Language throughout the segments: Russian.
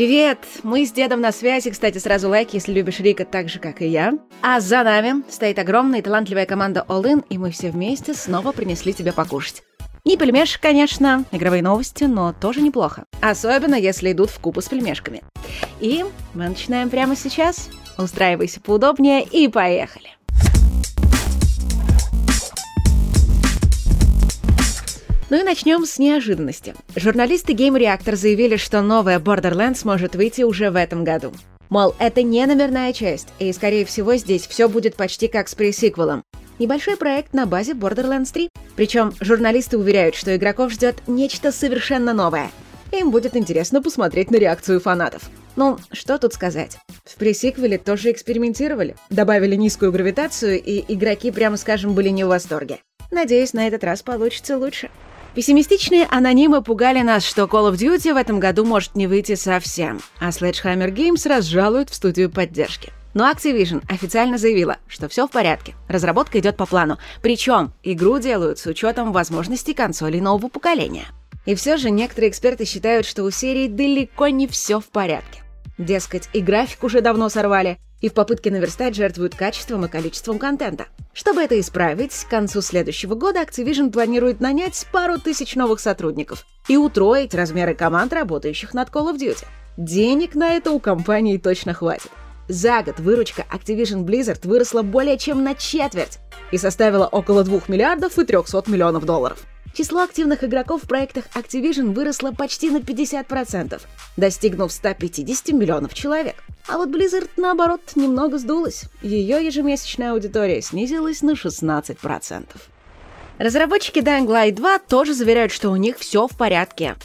Привет! Мы с дедом на связи. Кстати, сразу лайк, если любишь Рика так же, как и я. А за нами стоит огромная и талантливая команда All In, и мы все вместе снова принесли тебе покушать. Не пельмешек, конечно, игровые новости, но тоже неплохо. Особенно, если идут в купу с пельмешками. И мы начинаем прямо сейчас. Устраивайся поудобнее и поехали. Ну и начнем с неожиданности. Журналисты Game Reactor заявили, что новая Borderlands может выйти уже в этом году. Мол, это не номерная часть, и, скорее всего, здесь все будет почти как с пресиквелом. Небольшой проект на базе Borderlands 3. Причем журналисты уверяют, что игроков ждет нечто совершенно новое. Им будет интересно посмотреть на реакцию фанатов. Ну, что тут сказать. В пресиквеле тоже экспериментировали. Добавили низкую гравитацию, и игроки, прямо скажем, были не в восторге. Надеюсь, на этот раз получится лучше. Пессимистичные анонимы пугали нас, что Call of Duty в этом году может не выйти совсем, а Sledgehammer Games разжалуют в студию поддержки. Но Activision официально заявила, что все в порядке, разработка идет по плану, причем игру делают с учетом возможностей консолей нового поколения. И все же некоторые эксперты считают, что у серии далеко не все в порядке. Дескать, и график уже давно сорвали, и в попытке наверстать жертвуют качеством и количеством контента. Чтобы это исправить, к концу следующего года Activision планирует нанять пару тысяч новых сотрудников и утроить размеры команд, работающих над Call of Duty. Денег на это у компании точно хватит. За год выручка Activision Blizzard выросла более чем на четверть и составила около 2 миллиардов и 300 миллионов долларов. Число активных игроков в проектах Activision выросло почти на 50%, достигнув 150 миллионов человек. А вот Blizzard, наоборот, немного сдулась. Ее ежемесячная аудитория снизилась на 16%. Разработчики Dying Light 2 тоже заверяют, что у них все в порядке.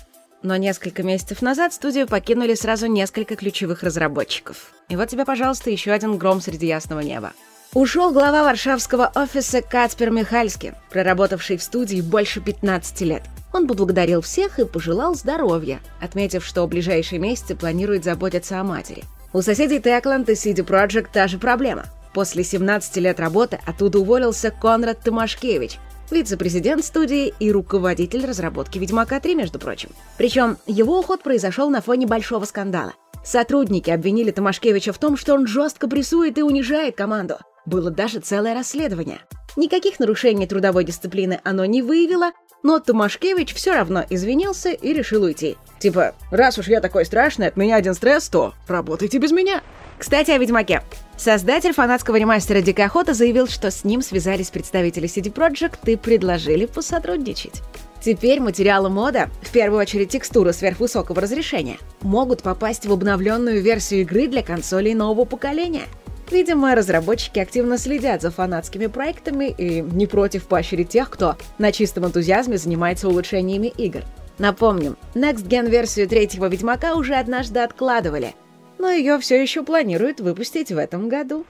Но несколько месяцев назад студию покинули сразу несколько ключевых разработчиков. И вот тебе, пожалуйста, еще один гром среди ясного неба. Ушел глава варшавского офиса Кацпер Михальский, проработавший в студии больше 15 лет. Он поблагодарил всех и пожелал здоровья, отметив, что в ближайшие месяцы планирует заботиться о матери. У соседей Techland и CD Projekt та же проблема. После 17 лет работы оттуда уволился Конрад Томашкевич, вице-президент студии и руководитель разработки «Ведьмака 3», между прочим. Причем его уход произошел на фоне большого скандала. Сотрудники обвинили Томашкевича в том, что он жестко прессует и унижает команду. Было даже целое расследование. Никаких нарушений трудовой дисциплины оно не выявило, но Томашкевич все равно извинился и решил уйти. Типа, раз уж я такой страшный, от меня один стресс, то работайте без меня. Кстати, о Ведьмаке. Создатель фанатского ремастера «Дикая охота» заявил, что с ним связались представители CD Projekt и предложили посотрудничать. Теперь материалы мода, в первую очередь текстуры сверхвысокого разрешения, могут попасть в обновленную версию игры для консолей нового поколения – Видимо, разработчики активно следят за фанатскими проектами и не против поощрить тех, кто на чистом энтузиазме занимается улучшениями игр. Напомним, Next Gen версию третьего Ведьмака уже однажды откладывали, но ее все еще планируют выпустить в этом году.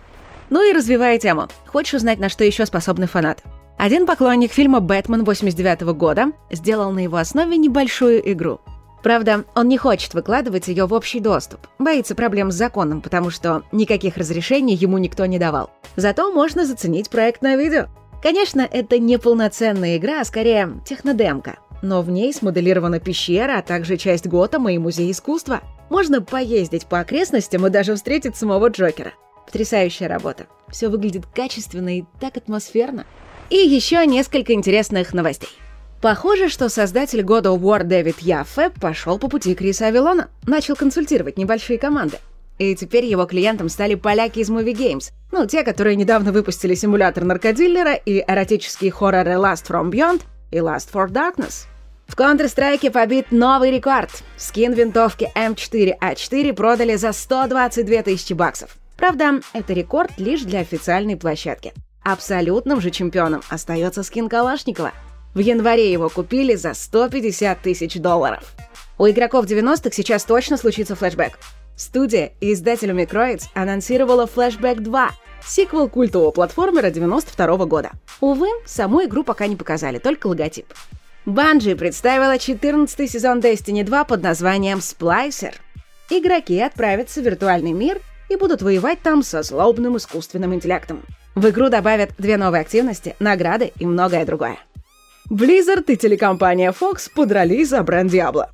Ну и развивая тему, хочешь узнать, на что еще способны фанаты? Один поклонник фильма «Бэтмен» 89 года сделал на его основе небольшую игру — Правда, он не хочет выкладывать ее в общий доступ. Боится проблем с законом, потому что никаких разрешений ему никто не давал. Зато можно заценить проект на видео. Конечно, это не полноценная игра, а скорее технодемка. Но в ней смоделирована пещера, а также часть Готэма и музей искусства. Можно поездить по окрестностям и даже встретить самого Джокера. Потрясающая работа. Все выглядит качественно и так атмосферно. И еще несколько интересных новостей. Похоже, что создатель God of War Дэвид Яффе пошел по пути Криса Авилона, начал консультировать небольшие команды. И теперь его клиентом стали поляки из Movie Games, ну, те, которые недавно выпустили симулятор наркодиллера и эротические хорроры Last From Beyond и Last for Darkness. В Counter-Strike побит новый рекорд. Скин винтовки М4А4 продали за 122 тысячи баксов. Правда, это рекорд лишь для официальной площадки. Абсолютным же чемпионом остается скин Калашникова — в январе его купили за 150 тысяч долларов. У игроков 90-х сейчас точно случится флешбэк. Студия и издатель Microids анонсировала Flashback 2, сиквел культового платформера 92 -го года. Увы, саму игру пока не показали, только логотип. Bungie представила 14 сезон Destiny 2 под названием Splicer. Игроки отправятся в виртуальный мир и будут воевать там со злобным искусственным интеллектом. В игру добавят две новые активности, награды и многое другое. Blizzard и телекомпания Fox подрались за бренд Diablo.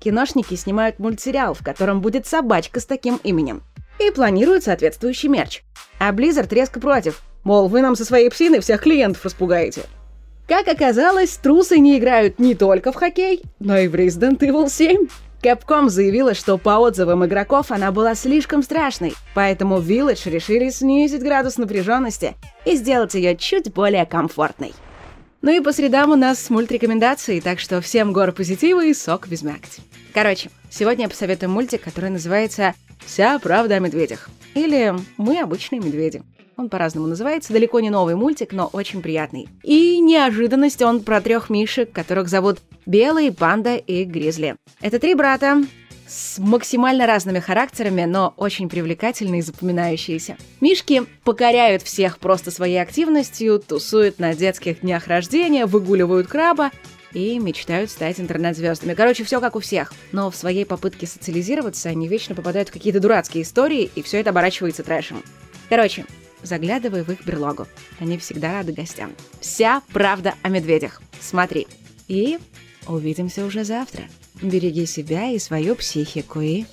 киношники снимают мультсериал, в котором будет собачка с таким именем. И планируют соответствующий мерч. А Blizzard резко против. Мол, вы нам со своей псиной всех клиентов распугаете. Как оказалось, трусы не играют не только в хоккей, но и в Resident Evil 7. Capcom заявила, что по отзывам игроков она была слишком страшной, поэтому Village решили снизить градус напряженности и сделать ее чуть более комфортной. Ну и по средам у нас мультрекомендации, так что всем гор позитива и сок без мякоти. Короче, сегодня я посоветую мультик, который называется «Вся правда о медведях» или «Мы обычные медведи». Он по-разному называется, далеко не новый мультик, но очень приятный. И неожиданность он про трех мишек, которых зовут Белый, Панда и Гризли. Это три брата, с максимально разными характерами, но очень привлекательные и запоминающиеся. Мишки покоряют всех просто своей активностью, тусуют на детских днях рождения, выгуливают краба и мечтают стать интернет-звездами. Короче, все как у всех. Но в своей попытке социализироваться они вечно попадают в какие-то дурацкие истории, и все это оборачивается трэшем. Короче, заглядывай в их берлогу. Они всегда рады гостям. Вся правда о медведях. Смотри. И увидимся уже завтра. Береги себя и свою психику и